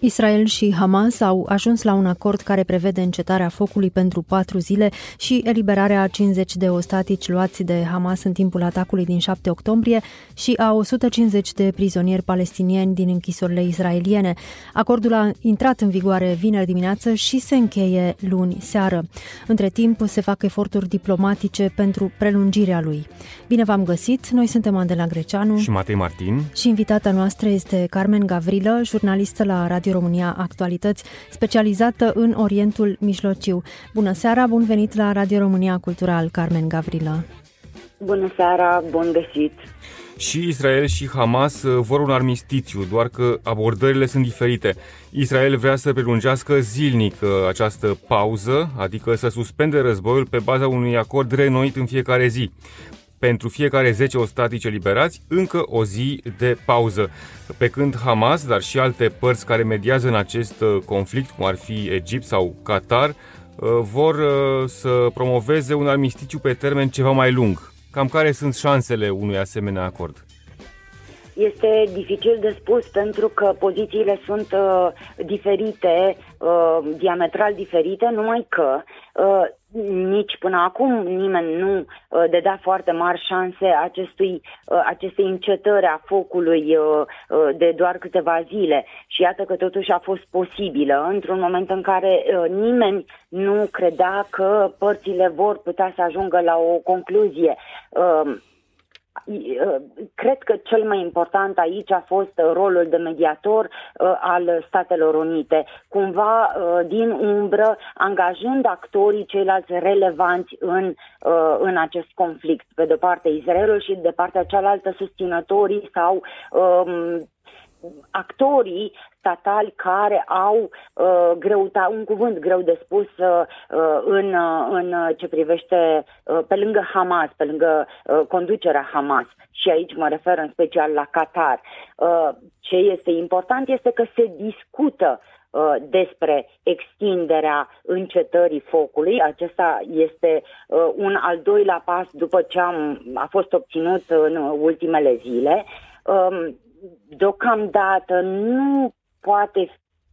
Israel și Hamas au ajuns la un acord care prevede încetarea focului pentru patru zile și eliberarea a 50 de ostatici luați de Hamas în timpul atacului din 7 octombrie și a 150 de prizonieri palestinieni din închisorile israeliene. Acordul a intrat în vigoare vineri dimineață și se încheie luni seară. Între timp se fac eforturi diplomatice pentru prelungirea lui. Bine v-am găsit, noi suntem Andela Greceanu și Matei Martin și invitata noastră este Carmen Gavrilă, jurnalistă la Radio România Actualități, specializată în Orientul Mijlociu. Bună seara, bun venit la Radio România Cultural, Carmen Gavrilă. Bună seara, bun găsit! Și Israel și Hamas uh, vor un armistițiu, doar că abordările sunt diferite. Israel vrea să prelungească zilnic uh, această pauză, adică să suspende războiul pe baza unui acord renoit în fiecare zi pentru fiecare 10 ostatici eliberați încă o zi de pauză. Pe când Hamas, dar și alte părți care mediază în acest uh, conflict, cum ar fi Egipt sau Qatar, uh, vor uh, să promoveze un armistițiu pe termen ceva mai lung. Cam care sunt șansele unui asemenea acord? Este dificil de spus pentru că pozițiile sunt uh, diferite, uh, diametral diferite, numai că uh, nici până acum nimeni nu uh, dădea foarte mari șanse acestui, uh, acestei încetări a focului uh, uh, de doar câteva zile. Și iată că totuși a fost posibilă într-un moment în care uh, nimeni nu credea că părțile vor putea să ajungă la o concluzie. Uh, cred că cel mai important aici a fost rolul de mediator uh, al Statelor Unite, cumva uh, din umbră, angajând actorii ceilalți relevanți în, uh, în acest conflict. Pe de parte Israelul și de partea cealaltă susținătorii sau um, actorii statali care au uh, greuta, un cuvânt greu de spus uh, uh în, uh, în ce privește uh, pe lângă Hamas, pe lângă uh, conducerea Hamas. Și aici mă refer în special la Qatar. Uh, ce este important este că se discută uh, despre extinderea încetării focului. Acesta este uh, un al doilea pas după ce am, a fost obținut în ultimele zile. Um, deocamdată nu poate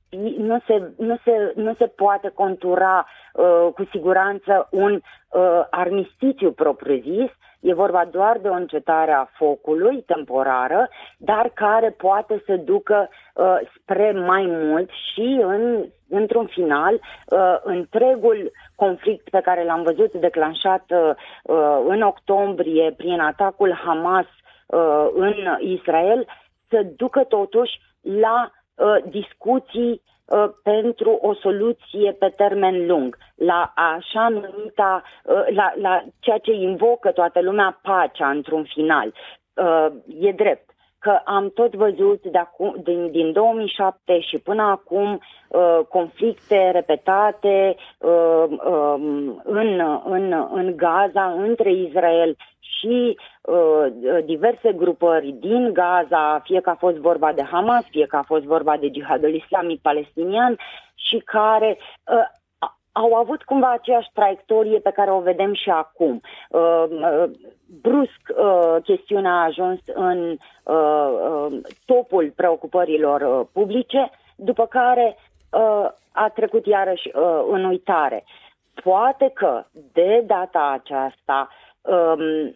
fi, nu se, nu se, nu se poate contura uh, cu siguranță un uh, armistițiu propriu-zis, e vorba doar de o încetare a focului temporară, dar care poate să ducă uh, spre mai mult și în, într-un final uh, întregul conflict pe care l-am văzut declanșat uh, uh în octombrie prin atacul Hamas uh, în Israel să ducă totuși la uh, discuții uh, pentru o soluție pe termen lung, la așa numita, uh, la, la ceea ce invocă toată lumea pacea într-un final. Uh, e drept că am tot văzut de acum, din, din 2007 și până acum uh, conflicte repetate uh, uh, în, în, în Gaza între Israel și uh, diverse grupări din Gaza, fie că a fost vorba de Hamas, fie că a fost vorba de jihadul islamic palestinian și care uh, au avut cumva aceeași traiectorie pe care o vedem și acum. Uh, uh, brusc, uh, chestiunea a ajuns în uh, uh, topul preocupărilor uh, publice, după care uh, a trecut iarăși uh, în uitare. Poate că de data aceasta um,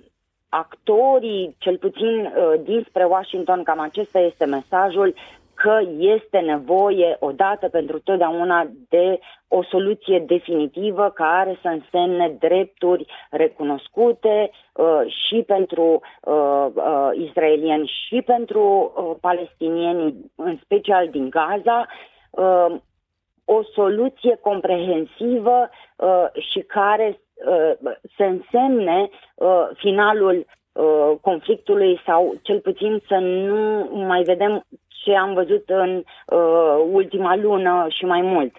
actorii, cel puțin uh, dinspre Washington, cam acesta este mesajul, că este nevoie odată pentru totdeauna de o soluție definitivă care să însemne drepturi recunoscute uh, și pentru uh, uh, israelieni și pentru uh, palestinieni, în special din Gaza, uh, o soluție comprehensivă uh, și care uh, să însemne uh, finalul uh, conflictului sau cel puțin să nu mai vedem ce am văzut în uh, ultima lună și mai mult.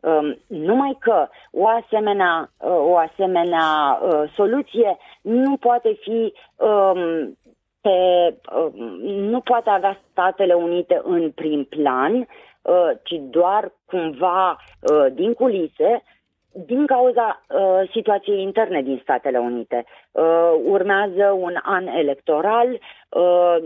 Uh, numai că o asemenea, uh, o asemenea uh, soluție nu poate fi um, pe, uh, nu poate avea Statele Unite în prim plan, ci doar cumva din culise, din cauza uh, situației interne din Statele Unite. Uh, urmează un an electoral, uh,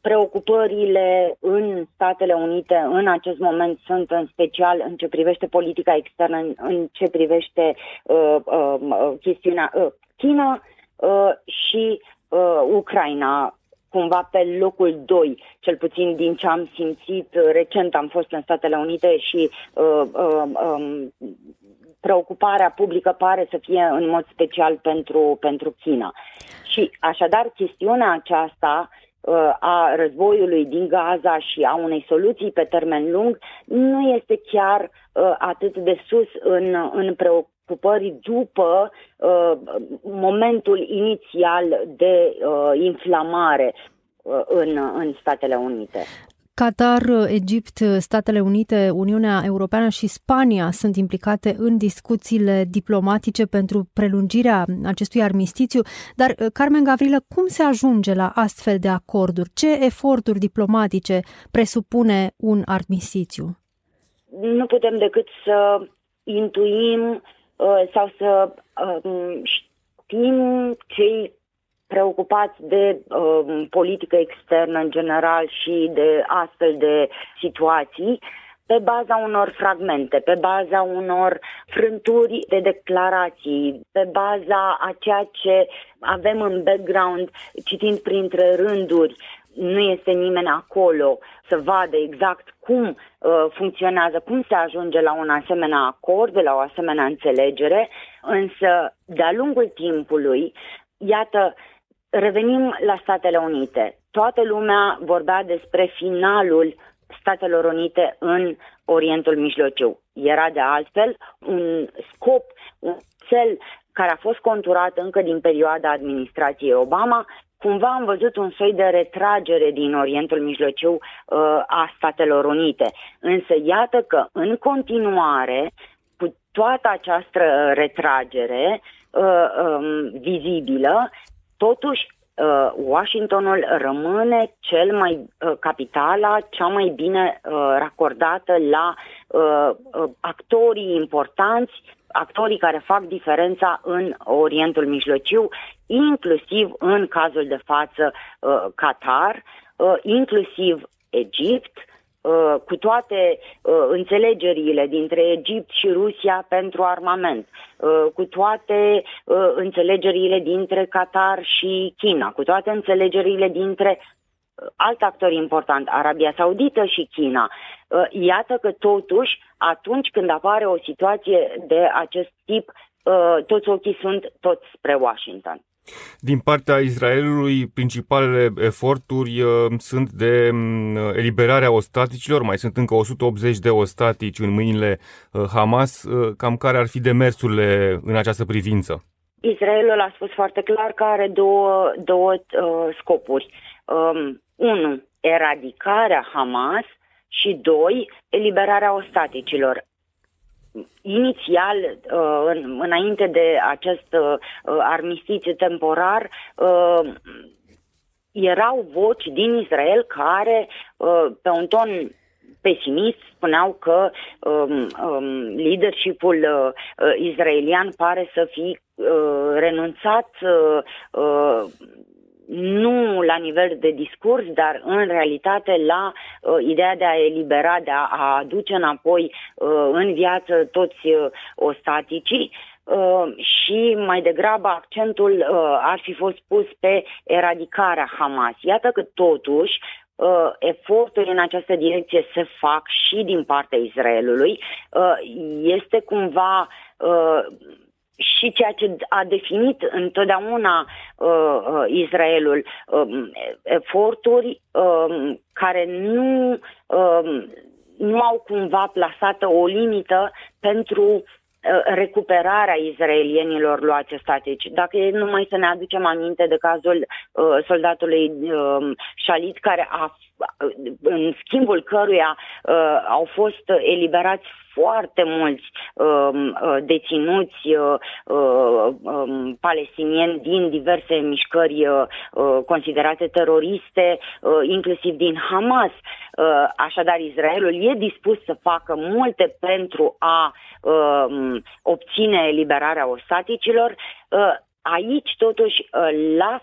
preocupările în Statele Unite în acest moment sunt în special în ce privește politica externă, în, în ce privește uh, uh, chestiunea uh, China uh, și uh, Ucraina cumva pe locul 2, cel puțin din ce am simțit recent, am fost în Statele Unite și uh, uh, um, preocuparea publică pare să fie în mod special pentru, pentru China. Și așadar chestiunea aceasta uh, a războiului din Gaza și a unei soluții pe termen lung nu este chiar uh, atât de sus în, în preocupări după uh, momentul inițial de uh, inflamare uh, în, în Statele Unite. Qatar, Egipt, Statele Unite, Uniunea Europeană și Spania sunt implicate în discuțiile diplomatice pentru prelungirea acestui armistițiu. Dar, Carmen Gavrilă, cum se ajunge la astfel de acorduri? Ce eforturi diplomatice presupune un armistițiu? Nu putem decât să intuim uh, sau să uh, știm cei preocupați de uh, politică externă în general și de astfel de situații pe baza unor fragmente, pe baza unor frânturi de declarații, pe baza a ceea ce avem în background, citind printre rânduri, nu este nimeni acolo să vadă exact cum uh, funcționează, cum se ajunge la un asemenea acord, la o asemenea înțelegere, însă de-a lungul timpului, iată, Revenim la Statele Unite. Toată lumea vorbea despre finalul Statelor Unite în Orientul Mijlociu. Era de altfel un scop, un cel care a fost conturat încă din perioada administrației Obama. Cumva am văzut un soi de retragere din Orientul Mijlociu uh, a Statelor Unite. Însă iată că în continuare, cu toată această retragere uh, um, vizibilă, Totuși, uh, Washingtonul rămâne cel mai uh, capitala, cea mai bine uh, racordată la actorii importanți, actorii care fac diferența în Orientul Mijlociu, inclusiv în cazul de față Qatar, inclusiv Egipt, Uh, cu toate uh, înțelegerile dintre Egipt și Rusia pentru armament, uh, cu toate înțelegerile dintre Qatar și China, cu toate înțelegerile dintre alt actor important, Arabia Saudită și China. Iată că totuși, atunci când apare o situație de acest tip, toți ochii sunt toți spre Washington. Din partea Israelului, principalele eforturi uh, sunt de mm, eliberarea ostaticilor, mai sunt încă 180 de ostatici în mâinile uh, Hamas. Uh, cam care ar fi demersurile în această privință? Israelul a spus foarte clar că are două, două uh, scopuri. Um, unu, eradicarea Hamas și doi, eliberarea ostaticilor inițial, uh, în, înainte de acest uh, armistițiu temporar, uh, erau voci din Israel care, pe un ton pesimist, spuneau că um, um, leadershipul uh, israelian pare să fi uh, renunțat uh, uh, nu la nivel de discurs, dar în realitate la uh, ideea de a elibera, de a, a aduce înapoi uh, în viață toți uh, ostaticii. Uh, și mai degrabă accentul uh, ar fi fost pus pe eradicarea Hamas. Iată că totuși uh, eforturi în această direcție se fac și din partea Israelului. Uh, este cumva uh, și ceea ce a definit întotdeauna uh, uh, Israelul uh, eforturi uh, care nu, uh, nu au cumva plasată o limită pentru uh, recuperarea izraelienilor luați statici. Dacă e numai să ne aducem aminte de cazul uh, soldatului uh, Shalit care a în schimbul căruia uh, au fost eliberați foarte mulți um, uh, deținuți uh, uh, um, palestinieni din diverse mișcări uh, uh, considerate teroriste, uh, inclusiv din Hamas. Uh, așadar, Israelul e dispus să facă multe pentru a uh, obține eliberarea ostaticilor. Uh, aici, totuși, uh, la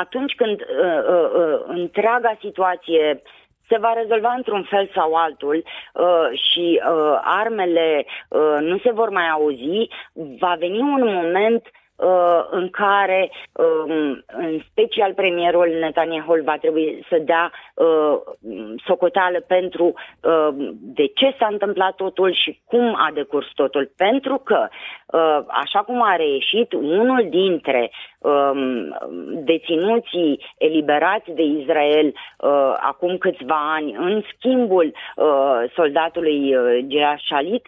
atunci când uh, uh, uh, întreaga situație se va rezolva într-un fel sau altul uh, și uh, armele uh, nu se vor mai auzi, va veni un moment uh, în care, um, în special premierul Netanyahu va trebui să dea uh, socoteală pentru uh, de ce s-a întâmplat totul și cum a decurs totul. Pentru că, uh, așa cum a reieșit, unul dintre um, deținuții eliberați de Israel uh, acum câțiva ani, în schimbul uh, soldatului uh, Gea Shalit,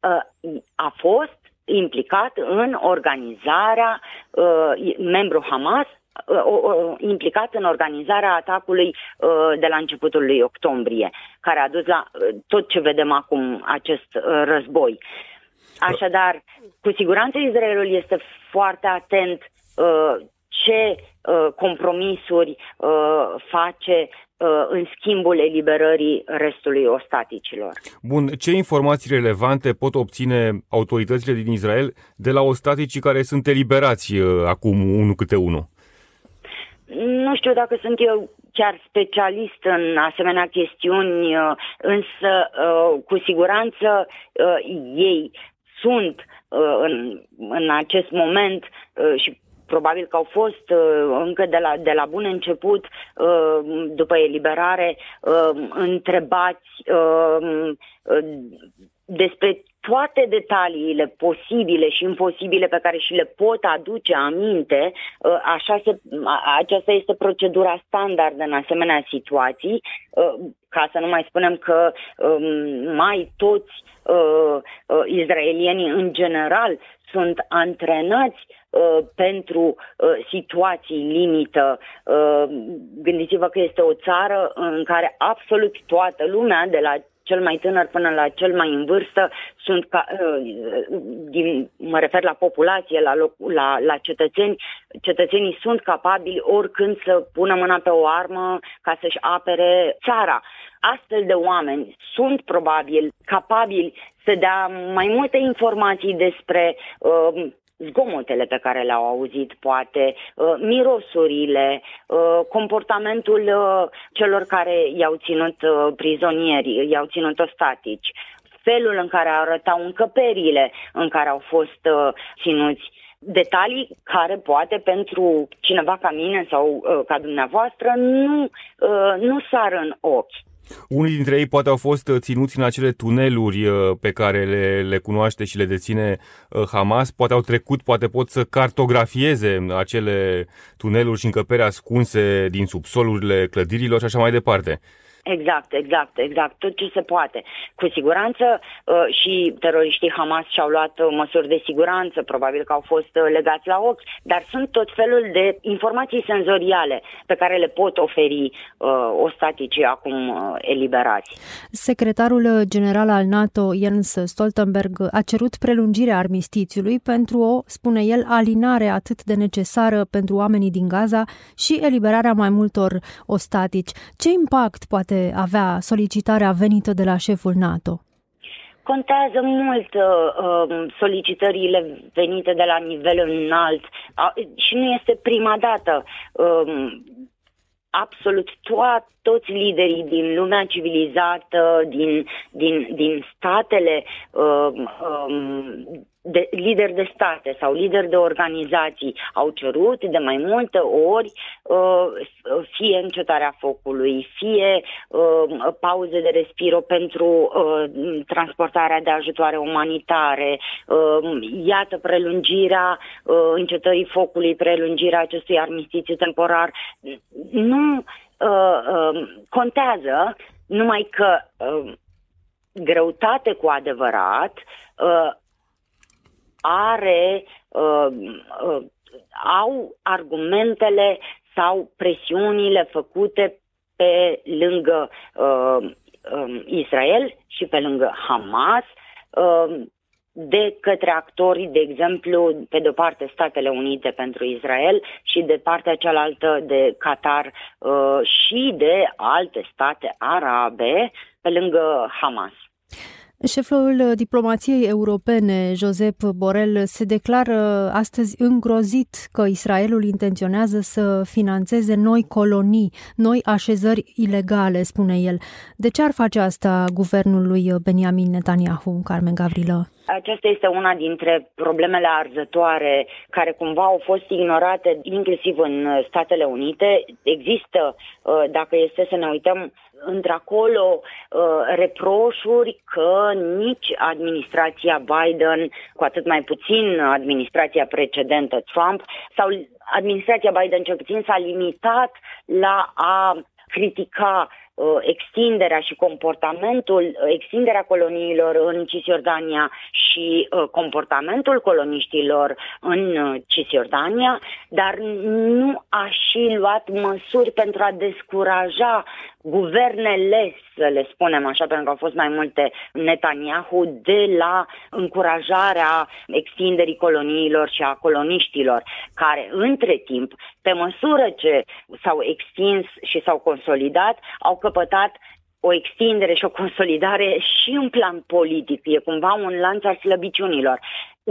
uh, a fost implicat în organizarea, uh, membru Hamas, uh, uh, implicat în organizarea atacului uh, de la începutul lui octombrie, care a dus la uh, tot ce vedem acum, acest uh, război. Așadar, cu siguranță Israelul este foarte atent uh, ce uh, compromisuri uh, face uh, în schimbul eliberării restului ostaticilor. Bun, ce informații relevante pot obține autoritățile din Israel de la ostaticii care sunt eliberați acum unul câte unul? Nu știu dacă sunt eu chiar specialist în asemenea chestiuni, însă cu siguranță ei sunt în, în acest moment și probabil că au fost uh, încă de la, de la bun început, uh, după eliberare, uh, întrebați despre toate detaliile posibile și imposibile pe care și le pot aduce aminte, așa se, aceasta este procedura standard în asemenea situații, ca să nu mai spunem că um, mai toți izraelienii în general sunt antrenați uh, pentru uh, situații limită. Uh, gândiți-vă că este o țară în care absolut toată lumea, de la cel mai tânăr până la cel mai în vârstă, sunt ca, uh, din, mă refer la populație, la, loc, la, la cetățeni, cetățenii sunt capabili oricând să pună mâna pe o armă ca să-și apere țara. Astfel de oameni sunt probabil capabili să dea mai multe informații despre uh, zgomotele pe care le-au auzit, poate, uh, mirosurile, uh, comportamentul uh, celor care i-au ținut prizonieri, i-au ținut ostatici, felul în care arătau încăperile în care au fost ținuți detalii care poate pentru cineva ca mine sau uh, ca dumneavoastră nu, uh, nu sar în ochi. Unii dintre ei poate au fost uh, ținuți în acele tuneluri uh, pe care le, le cunoaște și le deține uh, Hamas, poate au trecut, poate pot să cartografieze acele tuneluri și încăperi ascunse din subsolurile clădirilor și așa mai departe. Exact, exact, exact, tot ce se poate. Cu siguranță uh, și teroriștii Hamas și-au luat uh, măsuri de siguranță, probabil că au fost uh, legați la ochi, dar sunt tot felul de informații senzoriale pe care le pot oferi ostaticii acum eliberați. Secretarul general al NATO, Jens Stoltenberg, a cerut prelungirea armistițiului pentru o, spune el, alinare atât de necesară pentru oamenii din Gaza și eliberarea mai multor ostatici. Ce impact poate poate avea solicitarea venită de la șeful NATO? Contează mult uh, um, solicitările venite de la nivel înalt uh, și nu este prima dată. Uh, absolut to- toți liderii din lumea civilizată, din, din, din statele uh, um, de, lideri de state sau lideri de organizații au cerut de mai multe ori uh, fie încetarea focului, fie uh, pauze de respiro pentru uh, transportarea de ajutoare umanitare, uh, iată prelungirea uh, încetării focului, prelungirea acestui armistițiu temporar. Nu uh, uh, contează numai că uh, greutate cu adevărat uh, are, uh, uh, au argumentele sau presiunile făcute pe lângă uh, um, Israel și pe lângă Hamas uh, de către actorii, de exemplu, pe de-o parte Statele Unite pentru Israel și de partea cealaltă de Qatar uh, și de alte state arabe pe lângă Hamas. Șeful diplomației europene, Josep Borel, se declară astăzi îngrozit că Israelul intenționează să financeze noi colonii, noi așezări ilegale, spune el. De ce ar face asta guvernul lui Benjamin Netanyahu, Carmen Gavrilă? Aceasta este una dintre problemele arzătoare care cumva au fost ignorate inclusiv în Statele Unite. Există, uh, dacă este să ne uităm într-acolo, uh, reproșuri că nici administrația Biden, cu atât mai puțin administrația precedentă Trump, sau administrația Biden cel puțin s-a limitat la a critica Uh, extinderea și comportamentul, uh, extinderea coloniilor în Cisjordania și uh, comportamentul coloniștilor în Cisjordania, dar nu a și luat măsuri pentru a descuraja guvernele, să le spunem așa, pentru că au fost mai multe Netanyahu, de la încurajarea extinderii coloniilor și a coloniștilor, care între timp, pe măsură ce s-au extins și s-au consolidat, au căpătat o extindere și o consolidare și în plan politic. E cumva un lanț al slăbiciunilor.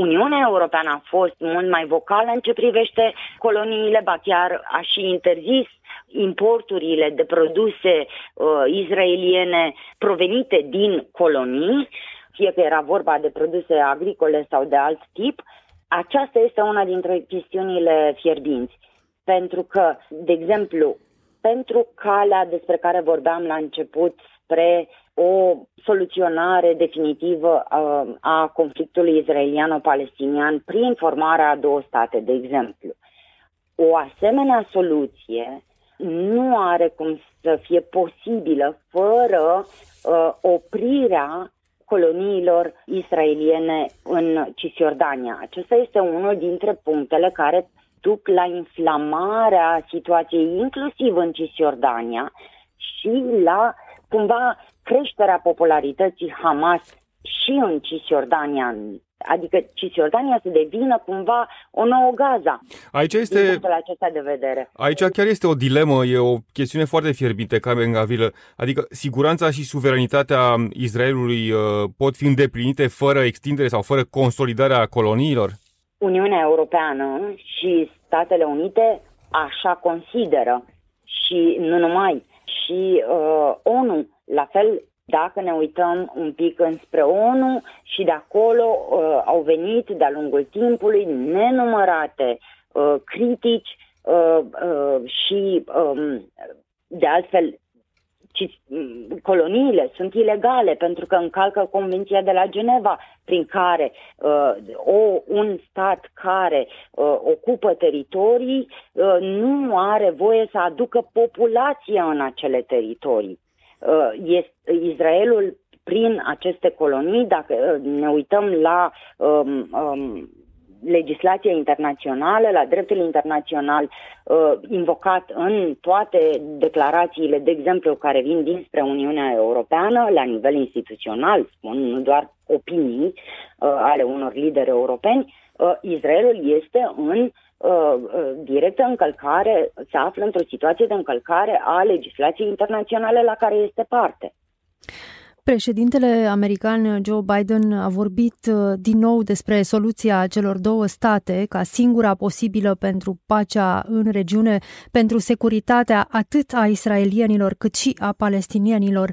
Uniunea Europeană a fost mult mai vocală în ce privește coloniile, ba chiar a și interzis importurile de produse uh, izraeliene provenite din colonii, fie că era vorba de produse agricole sau de alt tip, aceasta este una dintre chestiunile fierbinți. Pentru că, de exemplu, pentru calea despre care vorbeam la început spre o soluționare definitivă a, uh, a conflictului israeliano-palestinian prin formarea a două state, de exemplu. O asemenea soluție nu are cum să fie posibilă fără uh, oprirea coloniilor israeliene în Cisjordania. Acesta este unul dintre punctele care duc la inflamarea situației inclusiv în Cisjordania și la cumva creșterea popularității Hamas și în Cisjordania, Adică Cisjordania să devină cumva o nouă Gaza. Aici este... Din acesta de vedere. Aici chiar este o dilemă, e o chestiune foarte fierbinte, Carmen Gavilă. Adică siguranța și suveranitatea Israelului uh, pot fi îndeplinite fără extindere sau fără consolidarea coloniilor? Uniunea Europeană și Statele Unite așa consideră și nu numai. Și uh, ONU, la fel dacă ne uităm un pic înspre ONU și de acolo uh, au venit de-a lungul timpului nenumărate uh, critici uh, uh, și um, de altfel ci, coloniile sunt ilegale pentru că încalcă Convenția de la Geneva, prin care uh, o, un stat care uh, ocupă teritorii uh, nu are voie să aducă populația în acele teritorii. Uh, este Israelul prin aceste colonii, dacă uh, ne uităm la um, um, legislația internațională, la dreptul internațional uh, invocat în toate declarațiile, de exemplu, care vin dinspre Uniunea Europeană, la nivel instituțional, spun, nu doar opinii uh, ale unor lideri europeni, uh, Israelul este în uh, uh directă încălcare, se află într-o situație de încălcare a legislației internaționale la care este parte. Președintele american Joe Biden a vorbit uh, din nou despre soluția celor două state ca singura posibilă pentru pacea în regiune, pentru securitatea atât a israelienilor cât și a palestinienilor.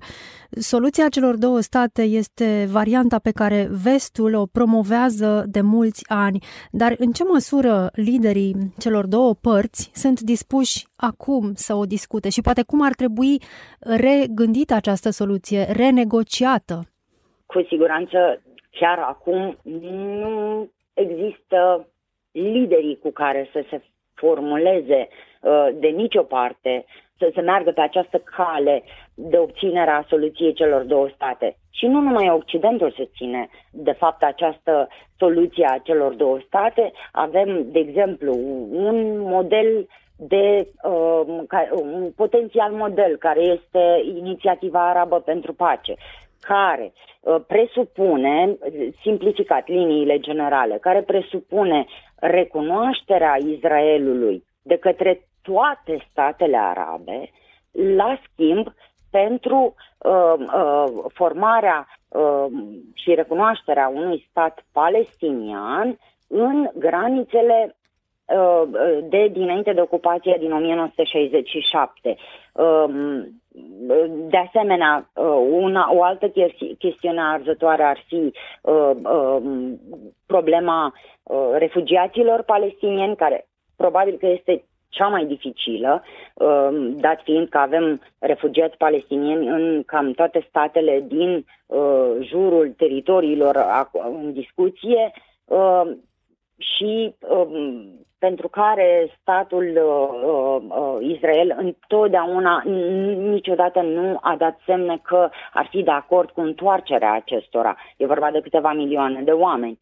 Soluția celor două state este varianta pe care vestul o promovează de mulți ani, dar în ce măsură liderii celor două părți sunt dispuși acum să o discute și poate cum ar trebui regândită această soluție, renegociată? Cu siguranță, chiar acum nu există liderii cu care să se formuleze uh, de nicio parte să se meargă pe această cale de obținere a soluției celor două state. Și nu numai Occidentul se ține de fapt această soluție a celor două state. Avem, de exemplu, un model de uh, ca, un potențial model care este inițiativa arabă pentru pace, care uh, presupune, simplificat liniile generale, care presupune recunoașterea Israelului de către toate statele arabe, la schimb, pentru uh, uh, formarea uh, și recunoașterea unui stat palestinian în granițele uh, de dinainte de ocupație din 1967. Um, de asemenea, uh, una, o altă chestiune arzătoare ar fi uh, um, problema refugiaților palestinieni, care probabil că este cea mai dificilă, um, dat fiind că avem refugiați palestinieni în cam toate statele din uh, jurul teritoriilor în discuție um, și um, pentru care statul uh, uh, Israel întotdeauna, niciodată nu a dat semne că ar fi de acord cu întoarcerea acestora. E vorba de câteva milioane de oameni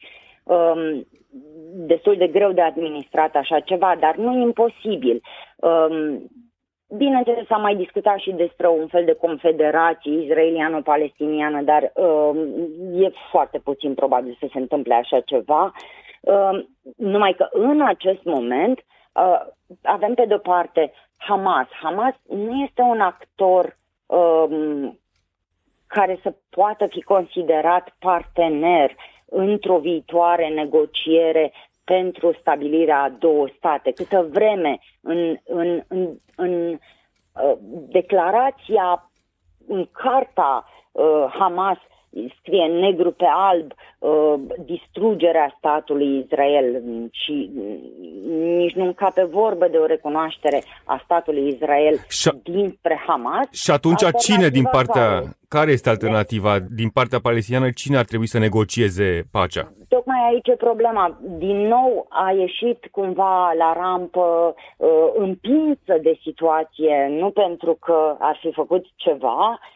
destul de greu de administrat așa ceva, dar nu imposibil. Um, bineînțeles, s-a mai discutat și despre un fel de confederație israeliano-palestiniană, dar um, e foarte puțin probabil să se întâmple așa ceva. Um, numai că în acest moment uh, avem pe de-o parte Hamas. Hamas nu este un actor um, care să poată fi considerat partener într-o viitoare negociere pentru stabilirea a două state. Câtă vreme în, în, în, în uh, declarația, în carta uh, Hamas scrie negru pe alb uh, distrugerea statului Israel și nici nu încape vorbă de o recunoaștere a statului Israel și, dinspre Hamas. Și atunci cine din partea, care, care este alternativa din partea palestiniană, cine ar trebui să negocieze pacea? Tocmai aici e problema. Din nou a ieșit cumva la rampă uh, împinsă de situație, nu pentru că ar fi făcut ceva, uh,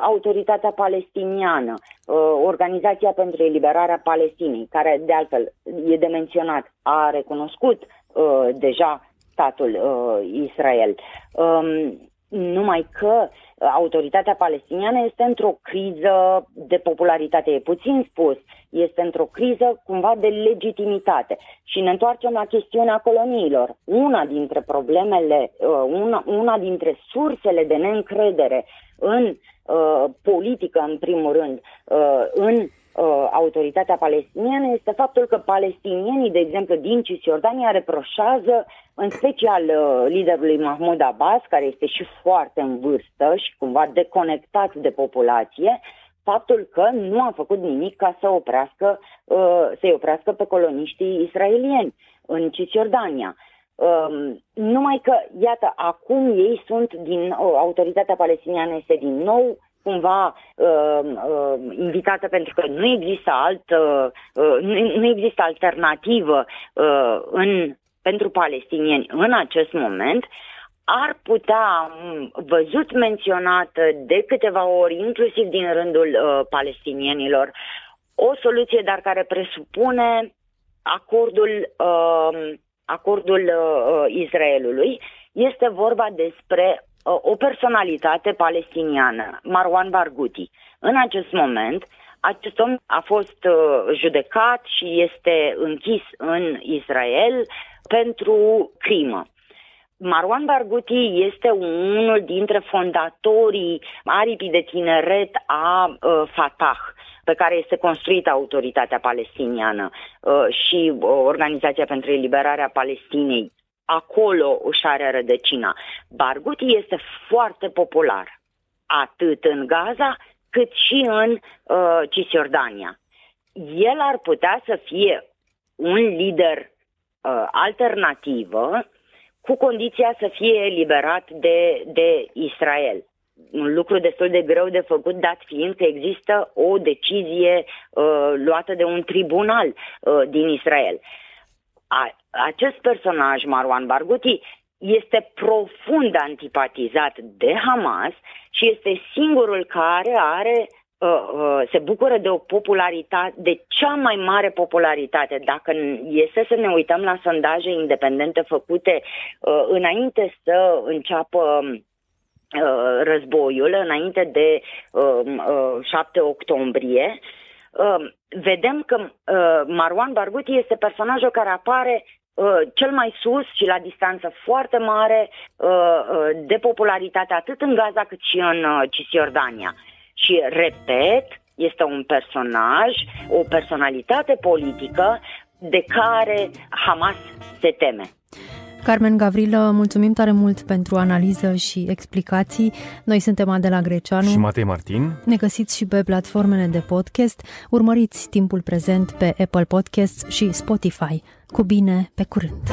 autoritatea palestiniană, uh, Organizația pentru Eliberarea Palestinei, care de altfel e de menționat, a recunoscut uh, deja statul uh, Israel. Um, numai că autoritatea palestiniană este într-o criză de popularitate, e puțin spus, este într-o criză cumva de legitimitate. Și ne întoarcem la chestiunea coloniilor. Una dintre problemele, uh, una, una dintre sursele de neîncredere în uh, politică, în primul rând, uh, în uh, autoritatea palestiniană este faptul că palestinienii, de exemplu, din Cisjordania reproșează, în special uh, liderului Mahmoud Abbas, care este și foarte în vârstă și cumva deconectat de populație, faptul că nu a făcut nimic ca să oprească, uh, să-i oprească pe coloniștii israelieni în Cisjordania. Um, numai că, iată, acum ei sunt din, uh, autoritatea palestiniană este din nou cumva uh, uh, invitată pentru că nu există altă, uh, nu, nu există alternativă uh, în, pentru palestinieni în acest moment, ar putea văzut menționată de câteva ori, inclusiv din rândul uh, palestinienilor, o soluție, dar care presupune acordul, uh, acordul uh, Israelului. Este vorba despre o personalitate palestiniană, Marwan Barghouti. În acest moment, acest om a fost uh, judecat și este închis în Israel pentru crimă. Marwan Barghouti este unul dintre fondatorii aripii de tineret a uh, Fatah, pe care este construită autoritatea palestiniană uh, și uh, Organizația pentru Eliberarea Palestinei acolo își are rădăcina. Barghouti este foarte popular, atât în Gaza cât și în uh, Cisjordania. El ar putea să fie un lider uh, alternativă cu condiția să fie eliberat de, de Israel. Un lucru destul de greu de făcut, dat fiind că există o decizie uh, luată de un tribunal uh, din Israel. A, acest personaj, Marwan Barghouti, este profund antipatizat de Hamas și este singurul care are se bucură de o popularitate, de cea mai mare popularitate. Dacă este să ne uităm la sondaje independente făcute înainte să înceapă războiul, înainte de 7 octombrie, vedem că Marwan Barghouti este personajul care apare Uh, cel mai sus și la distanță foarte mare uh, uh, de popularitate atât în Gaza cât și în Cisjordania. Și, repet, este un personaj, o personalitate politică de care Hamas se teme. Carmen Gavrilă, mulțumim tare mult pentru analiză și explicații. Noi suntem Adela Greceanu și Matei Martin. Ne găsiți și pe platformele de podcast. Urmăriți timpul prezent pe Apple Podcasts și Spotify. Cu bine, pe curând!